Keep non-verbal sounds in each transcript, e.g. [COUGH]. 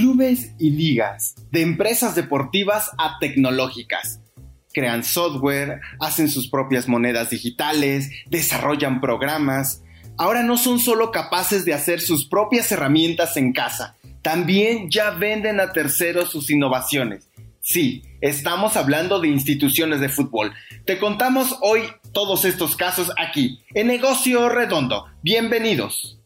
clubes y ligas, de empresas deportivas a tecnológicas. Crean software, hacen sus propias monedas digitales, desarrollan programas. Ahora no son solo capaces de hacer sus propias herramientas en casa, también ya venden a terceros sus innovaciones. Sí, estamos hablando de instituciones de fútbol. Te contamos hoy todos estos casos aquí, en Negocio Redondo. Bienvenidos.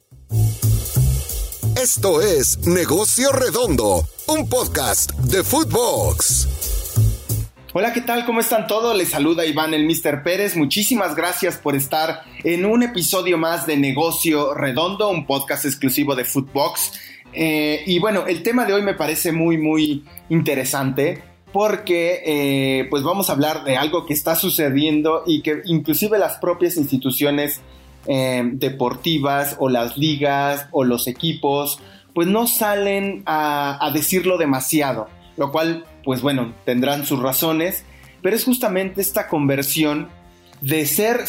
Esto es Negocio Redondo, un podcast de Footbox. Hola, ¿qué tal? ¿Cómo están todos? Les saluda Iván el Mr. Pérez. Muchísimas gracias por estar en un episodio más de Negocio Redondo, un podcast exclusivo de Footbox. Eh, y bueno, el tema de hoy me parece muy, muy interesante porque eh, pues vamos a hablar de algo que está sucediendo y que inclusive las propias instituciones eh, deportivas o las ligas o los equipos pues no salen a, decirlo demasiado, lo cual pues bueno, tendrán sus razones, pero es justamente esta conversión de ser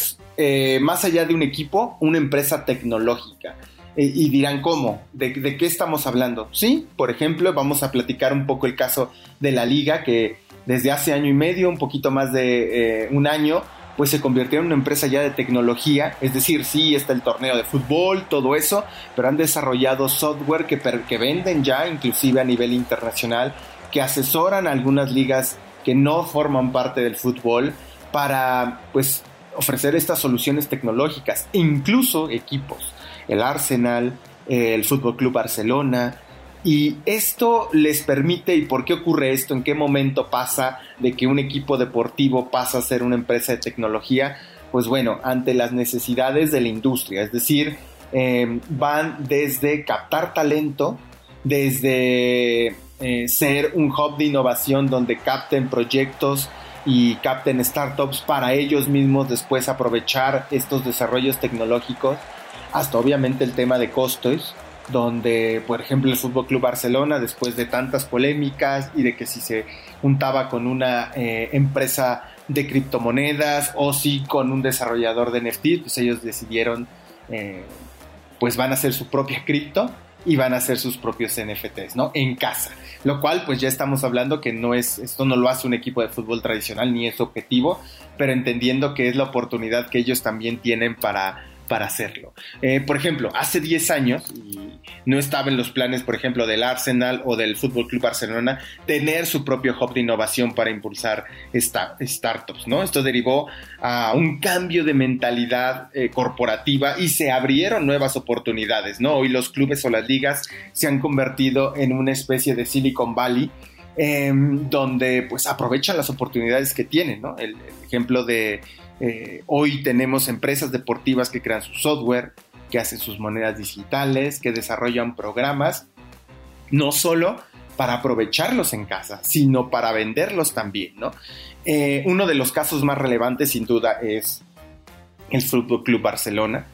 más allá de un equipo, una empresa tecnológica. Eh, y dirán, ¿cómo? ¿De, qué estamos hablando? Sí, por ejemplo, vamos a platicar un poco el caso de la liga que desde hace año y medio, un poquito más de eh, un año, pues se convirtió en una empresa ya de tecnología, es decir, sí está el torneo de fútbol, todo eso, pero han desarrollado software que, que venden ya inclusive a nivel internacional, que asesoran a algunas ligas que no forman parte del fútbol para pues ofrecer estas soluciones tecnológicas, incluso equipos el Arsenal, el Fútbol Club Barcelona. Y esto les permite, ¿y por qué ocurre esto? ¿En qué momento pasa de que un equipo deportivo pasa a ser una empresa de tecnología? Pues bueno, ante las necesidades de la industria, es decir, em, van desde captar talento, desde eh, ser un hub de innovación donde capten proyectos y capten startups para ellos mismos después aprovechar estos desarrollos tecnológicos hasta obviamente el tema de costos, donde por ejemplo el Fútbol Club Barcelona después de tantas polémicas y de que si se juntaba con una eh, empresa de criptomonedas o si con un desarrollador de NFT, pues ellos decidieron eh, pues van a hacer su propia cripto y van a hacer sus propios NFTs, ¿no? En casa. Lo cual, pues ya estamos hablando que no es, esto no lo hace un equipo de fútbol tradicional ni es objetivo, pero entendiendo que es la oportunidad que ellos también tienen para para hacerlo. Eh, por ejemplo, hace 10 años, y no estaba en los planes, por ejemplo, del Arsenal o del Fútbol Club Barcelona, tener su propio hub de innovación para impulsar esta, startups, ¿no? Esto derivó a un cambio de mentalidad eh, corporativa y se abrieron nuevas oportunidades, ¿no? Hoy los clubes o las ligas se han convertido en una especie de Silicon Valley. Em, donde pues aprovechan las oportunidades que tienen, ¿no? el ejemplo de eh, hoy tenemos empresas deportivas que crean su software, que hacen sus monedas digitales, que desarrollan programas, no solo para aprovecharlos en casa, sino para venderlos también, eh, uno de los casos más relevantes, sin duda, es el Fútbol Club Barcelona,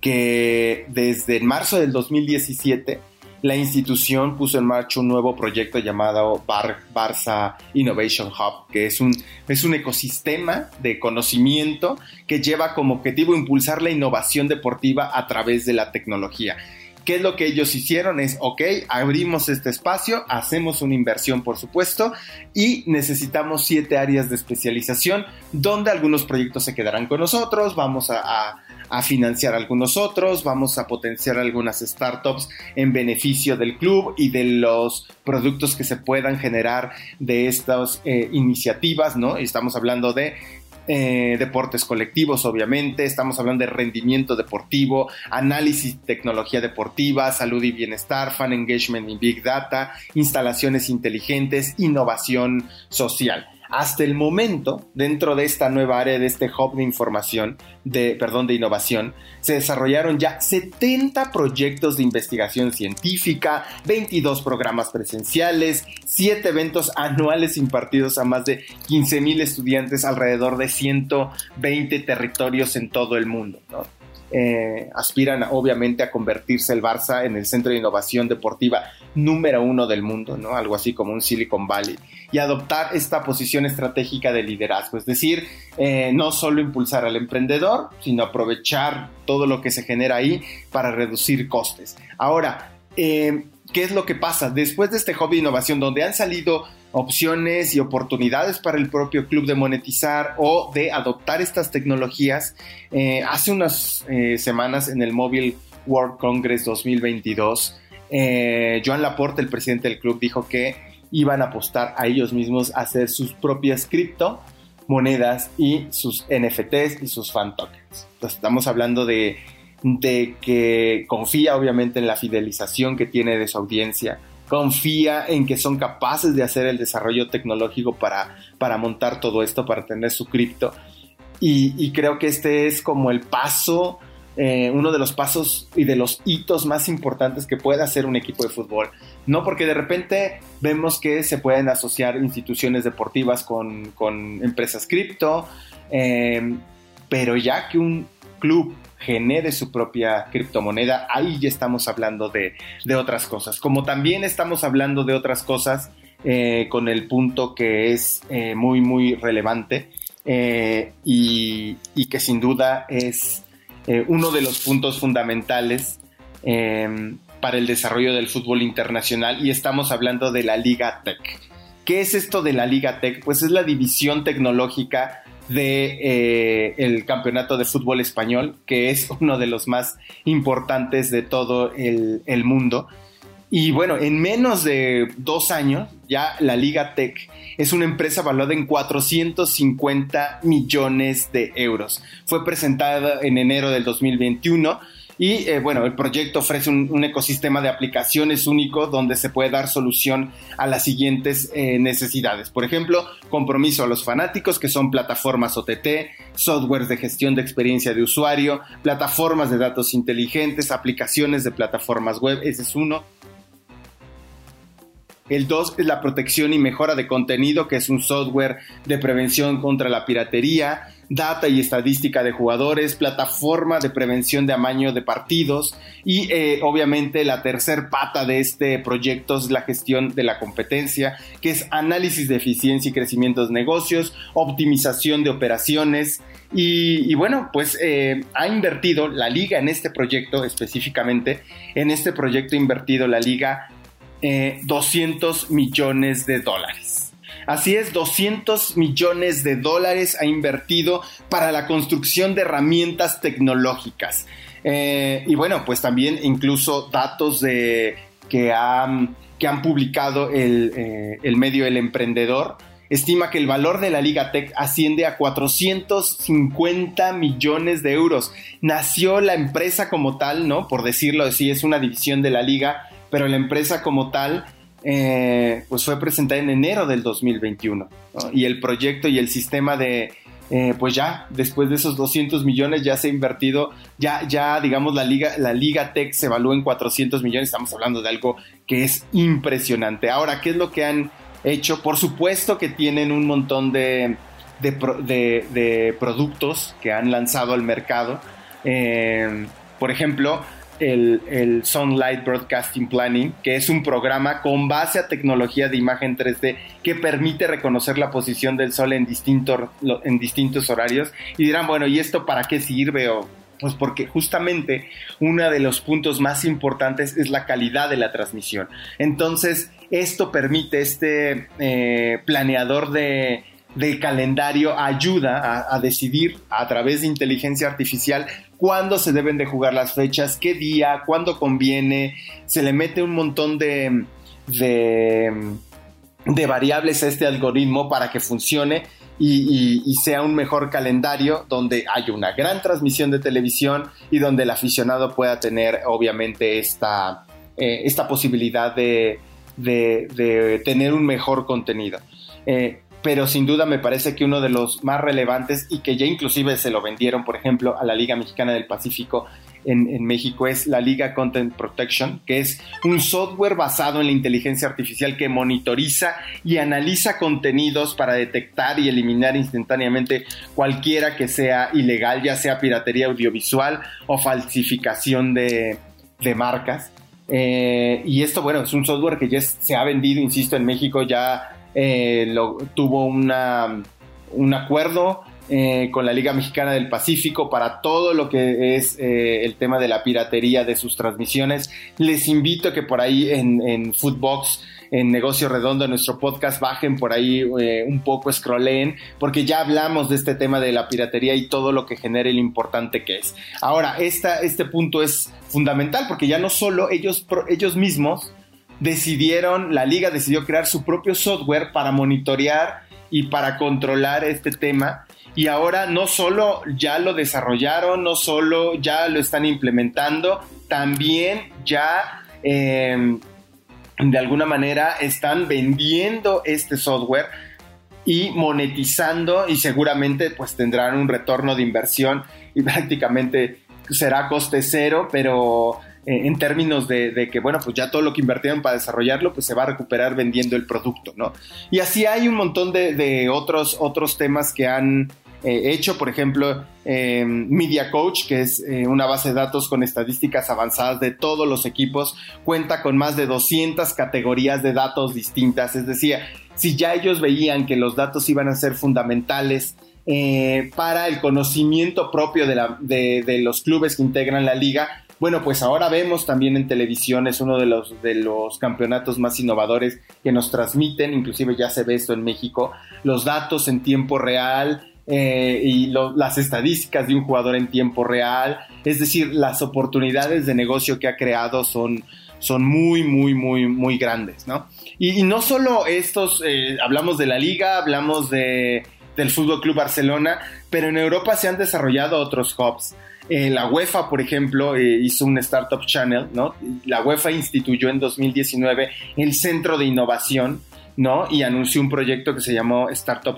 que desde marzo del 2017 la institución puso en marcha un nuevo proyecto llamado Barça Innovation Hub, que es un, es un ecosistema de conocimiento que lleva como objetivo impulsar la innovación deportiva a través de la tecnología. ¿Qué es lo que ellos hicieron? Es, ok, abrimos este espacio, hacemos una inversión, por supuesto, y necesitamos siete áreas de especialización donde algunos proyectos se quedarán con nosotros, vamos a financiar algunos otros, vamos a potenciar algunas startups en beneficio del club y de los productos que se puedan generar de estas eh, iniciativas, ¿no? Estamos hablando de eh, deportes colectivos, obviamente, estamos hablando de rendimiento deportivo, análisis, tecnología deportiva, salud y bienestar, fan engagement y big data, instalaciones inteligentes, innovación social. Hasta el momento, dentro de esta nueva área, de este hub de información, de, perdón, de innovación, se desarrollaron ya 70 proyectos de investigación científica, 22 programas presenciales, 7 eventos anuales impartidos a más de 15 mil estudiantes alrededor de 120 territorios en todo el mundo. Eh, aspiran obviamente a convertirse el Barça en el centro de innovación deportiva número uno del mundo, ¿no? Algo así como un Silicon Valley. Y adoptar esta posición estratégica de liderazgo, es decir, eh, no solo impulsar al emprendedor, sino aprovechar todo lo que se genera ahí para reducir costes. Ahora, eh, ¿qué es lo que pasa? Después de este hobby de innovación, donde han salido opciones y oportunidades para el propio club de monetizar o de adoptar estas tecnologías, eh, hace unas eh, semanas en el Mobile World Congress 2022, eh, Joan Laporte, el presidente del club, dijo que iban a apostar a ellos mismos a hacer sus propias cripto monedas y sus NFTs y sus fan tokens. Estamos hablando de, de que confía obviamente en la fidelización que tiene de su audiencia, confía en que son capaces de hacer el desarrollo tecnológico para, para montar todo esto, para tener su cripto. Y, creo que este es como el paso, eh, uno de los pasos y de los hitos más importantes que puede hacer un equipo de fútbol. No porque de repente vemos que se pueden asociar instituciones deportivas con, empresas cripto, eh, pero ya que un club genere su propia criptomoneda, ahí ya estamos hablando de, otras cosas. Como también estamos hablando de otras cosas eh, con el punto que es eh, muy, muy relevante eh, y, que sin duda es uno de los puntos fundamentales para el desarrollo del fútbol internacional y estamos hablando de la Liga Tech. ¿Qué es esto de la Liga Tech? Pues es la división tecnológica de eh, el campeonato de fútbol español, que es uno de los más importantes de todo el, mundo. Y bueno, en menos de dos años, ya la Liga Tech es una empresa valuada en 450 millones de euros. Fue presentada en enero del 2021 y eh, bueno, el proyecto ofrece un, ecosistema de aplicaciones único donde se puede dar solución a las siguientes eh, necesidades. Por ejemplo, compromiso a los fanáticos, que son plataformas OTT, softwares de gestión de experiencia de usuario, plataformas de datos inteligentes, aplicaciones de plataformas web, ese es uno. El 2 es la protección y mejora de contenido, que es un software de prevención contra la piratería, data y estadística de jugadores, plataforma de prevención de amaño de partidos y eh, obviamente la tercer pata de este proyecto es la gestión de la competencia, que es análisis de eficiencia y crecimiento de negocios, optimización de operaciones y, bueno, pues eh, ha invertido la liga en este proyecto específicamente, en este proyecto ha invertido la liga 200 eh, millones de dólares. Así es, 200 millones de dólares ha invertido para la construcción de herramientas tecnológicas. Eh, y bueno, pues también incluso datos de, que, han, que han publicado el, eh, el medio El Emprendedor estima que el valor de la Liga Tech asciende a 450 millones de euros. Nació la empresa como tal, ¿no? Por decirlo así, es una división de la liga pero la empresa como tal eh, pues fue presentada en enero del 2021 y el proyecto y el sistema de eh, pues ya después de esos 200 millones ya se ha invertido ya ya digamos la liga la liga Tech se evalúa en 400 millones estamos hablando de algo que es impresionante. Ahora qué es lo que han hecho por supuesto que tienen un montón de de, productos que han lanzado al mercado. Eh, por ejemplo el, Sunlight Broadcasting Planning, que es un programa con base a tecnología de imagen 3D que permite reconocer la posición del Sol en, distintos horarios. Y dirán, bueno, ¿y esto para qué sirve? O, pues porque justamente uno de los puntos más importantes es la calidad de la transmisión. Entonces, esto permite, este eh, planeador de, calendario ayuda a, decidir a través de inteligencia artificial cuándo se deben de jugar las fechas, qué día, cuándo conviene, se le mete un montón de, de, variables a este algoritmo para que funcione y, sea un mejor calendario donde haya una gran transmisión de televisión y donde el aficionado pueda tener obviamente esta, eh, esta posibilidad de, tener un mejor contenido. Eh, pero sin duda me parece que uno de los más relevantes y que ya inclusive se lo vendieron, por ejemplo, a la Liga Mexicana del Pacífico en, México es la Liga Content Protection, que es un software basado en la inteligencia artificial que monitoriza y analiza contenidos para detectar y eliminar instantáneamente cualquiera que sea ilegal, ya sea piratería audiovisual o falsificación de, marcas. Eh, y esto, bueno, es un software que ya se ha vendido, insisto, en México ya eh, lo, tuvo una, un acuerdo eh, con la Liga Mexicana del Pacífico para todo lo que es eh, el tema de la piratería de sus transmisiones. Les invito a que por ahí en, en Footbox, en Negocio Redondo, en nuestro podcast, bajen por ahí un poco, scrolleen, porque ya hablamos de este tema de la piratería y todo lo que genera y lo importante que es. Ahora, esta, este punto es fundamental porque ya no solo ellos, ellos mismos decidieron, la liga decidió crear su propio software para monitorear y para controlar este tema. Y ahora no solo ya lo desarrollaron, no solo ya lo están implementando, también ya em, de alguna manera están vendiendo este software y monetizando y seguramente pues tendrán un retorno de inversión y prácticamente será coste cero, pero eh, en términos de, que, bueno, pues ya todo lo que invirtieron para desarrollarlo, pues se va a recuperar vendiendo el producto, ¿no? Y así hay un montón de, otros, otros temas que han eh, hecho, por ejemplo, eh, Media Coach, que es eh, una base de datos con estadísticas avanzadas de todos los equipos, cuenta con más de 200 categorías de datos distintas, es decir, si ya ellos veían que los datos iban a ser fundamentales para el conocimiento propio de, los clubes que integran la liga, bueno, pues ahora vemos también en televisión, es uno de los, de los campeonatos más innovadores que nos transmiten, inclusive ya se ve esto en México, los datos en tiempo real, eh, y las estadísticas de un jugador en tiempo real. Es decir, las oportunidades de negocio que ha creado son, son muy, muy, muy, muy grandes, ¿no? Y, no solo estos, eh, hablamos de la liga, hablamos de, del Fútbol Club Barcelona, pero en Europa se han desarrollado otros hubs. Eh, la UEFA, por ejemplo, hizo un Startup Channel, ¿no? La UEFA instituyó en 2019 el Centro de Innovación, ¿no? Y anunció un proyecto que se llamó Startup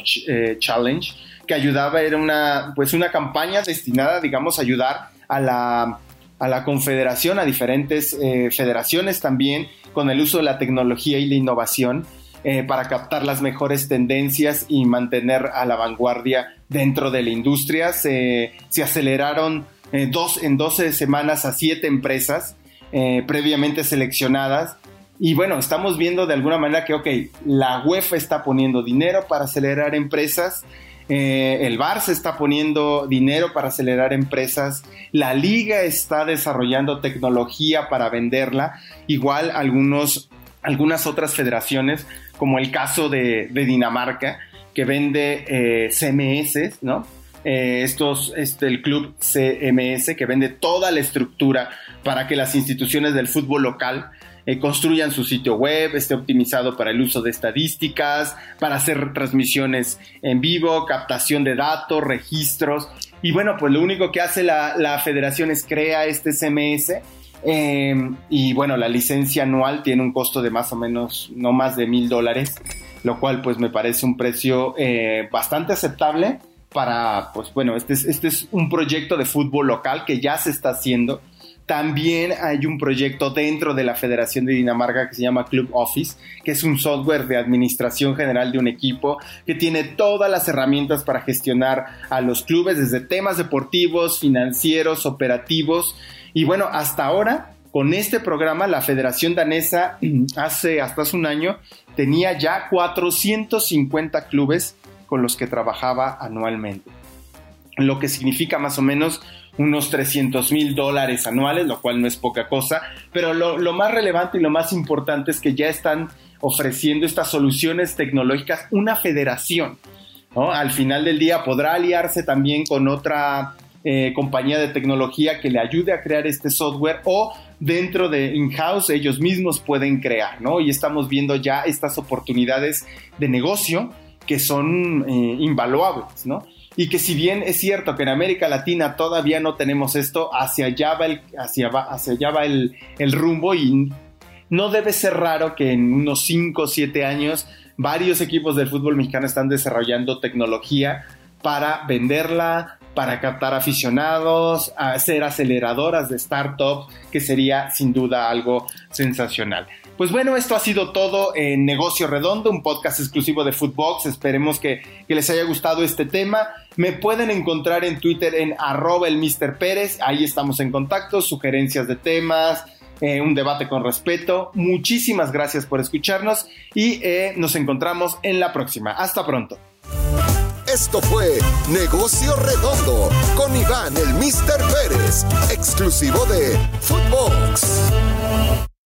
Challenge, que ayudaba, era una, pues una campaña destinada, digamos, a ayudar a la, a la confederación, a diferentes eh, federaciones también, con el uso de la tecnología y la innovación eh, para captar las mejores tendencias y mantener a la vanguardia dentro de la industria. Se, se aceleraron eh, dos, en 12 semanas a 7 empresas previamente seleccionadas. Y bueno, estamos viendo de alguna manera que, ok, la UEFA está poniendo dinero para acelerar empresas, eh, el bar se está poniendo dinero para acelerar empresas, la liga está desarrollando tecnología para venderla, igual algunos, algunas otras federaciones, como el caso de, Dinamarca, que vende eh, CMS, ¿no? Eh, estos, este, el club CMS que vende toda la estructura para que las instituciones del fútbol local eh, construyan su sitio web, esté optimizado para el uso de estadísticas, para hacer transmisiones en vivo, captación de datos, registros. Y bueno, pues lo único que hace la, federación es crea este CMS. Eh, y bueno, la licencia anual tiene un costo de más o menos no más de mil dólares, lo cual pues me parece un precio bastante aceptable para, pues bueno, este este es un proyecto de fútbol local que ya se está haciendo también hay un proyecto dentro de la Federación de Dinamarca que se llama Club Office, que es un software de administración general de un equipo que tiene todas las herramientas para gestionar a los clubes desde temas deportivos, financieros, operativos. Y bueno, hasta ahora, con este programa, la Federación Danesa [CLEARS THROAT] hace hasta hace un año tenía ya 450 clubes con los que trabajaba anualmente. Lo que significa más o menos unos 300 mil dólares anuales, lo cual no es poca cosa, pero lo, más relevante y lo más importante es que ya están ofreciendo estas soluciones tecnológicas una federación. Al final del día podrá aliarse también con otra eh, compañía de tecnología que le ayude a crear este software o dentro de in-house ellos mismos pueden crear, ¿no? Y estamos viendo ya estas oportunidades de negocio que son eh, invaluables, ¿no? y que si bien es cierto que en América Latina todavía no tenemos esto, hacia allá va el, hacia, hacia allá va el, rumbo y no debe ser raro que en unos 5 o 7 años varios equipos del fútbol mexicano están desarrollando tecnología para venderla, para captar aficionados, hacer aceleradoras de startups, que sería sin duda algo sensacional. Pues bueno, esto ha sido todo en Negocio Redondo, un podcast exclusivo de Footbox. Esperemos que, les haya gustado este tema. Me pueden encontrar en Twitter en arroba el Mr. Ahí estamos en contacto, sugerencias de temas, eh, un debate con respeto. Muchísimas gracias por escucharnos y eh, nos encontramos en la próxima. Hasta pronto. Esto fue Negocio Redondo con Iván el Mister Pérez, exclusivo de Footbox.